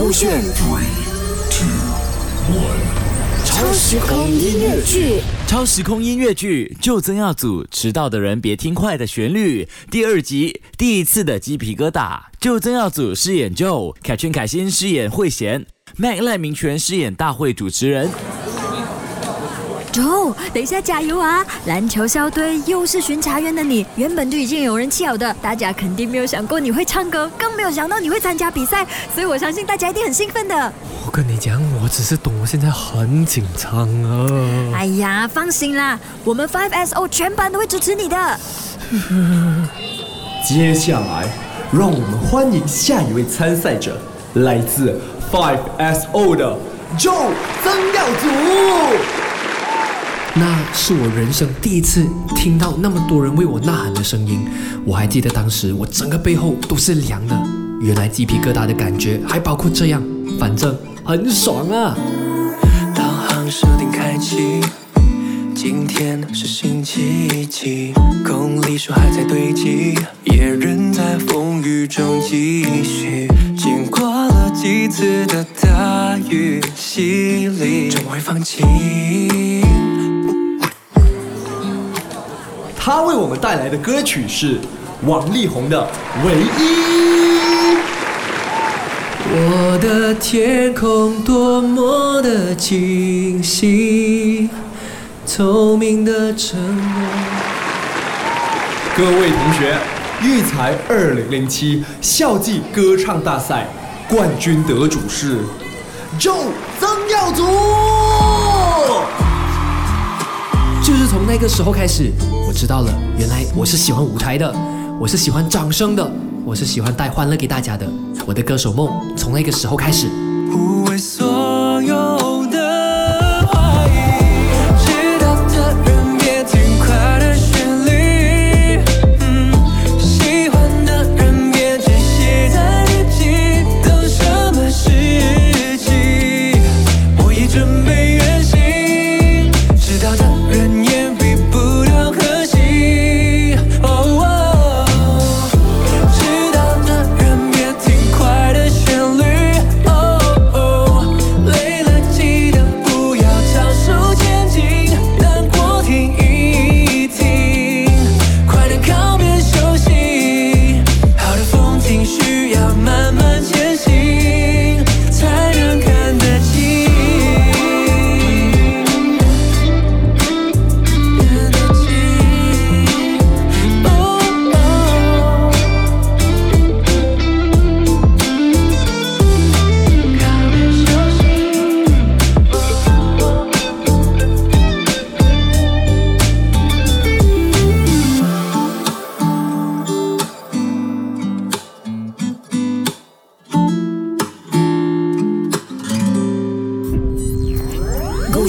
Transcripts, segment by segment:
勾选超时空音乐剧，超时空音乐剧《就曾耀祖迟到的人别听快的旋律》第二集，第一次的鸡皮疙瘩。就曾耀祖饰演 Joe，凯旋凯欣饰演慧贤麦赖明全饰演大会主持人。Joe，等一下加油啊！篮球校队又是巡查员的你，原本就已经有人气好的，大家肯定没有想过你会唱歌，更没有想到你会参加比赛，所以我相信大家一定很兴奋的。我跟你讲，我只是懂，我现在很紧张啊。哎呀，放心啦，我们 Five S O 全班都会支持你的。接下来，让我们欢迎下一位参赛者，来自 Five S O 的 Joe 曾耀祖。那是我人生第一次听到那么多人为我呐喊的声音，我还记得当时我整个背后都是凉的，原来鸡皮疙瘩的感觉还包括这样，反正很爽啊！导航设定开启，今天是星期几？公里数还在堆积，也仍在风雨中继续。经过了几次的大雨洗礼，终会放弃。他为我们带来的歌曲是王力宏的《唯一》。我的天空多么的清晰，透明的承诺。各位同学，育才二零零七校际歌唱大赛冠军得主是 Joe 曾耀祖。那个时候开始，我知道了，原来我是喜欢舞台的，我是喜欢掌声的，我是喜欢带欢乐给大家的。我的歌手梦从那个时候开始。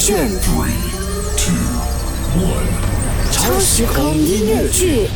勾选超时空音乐剧。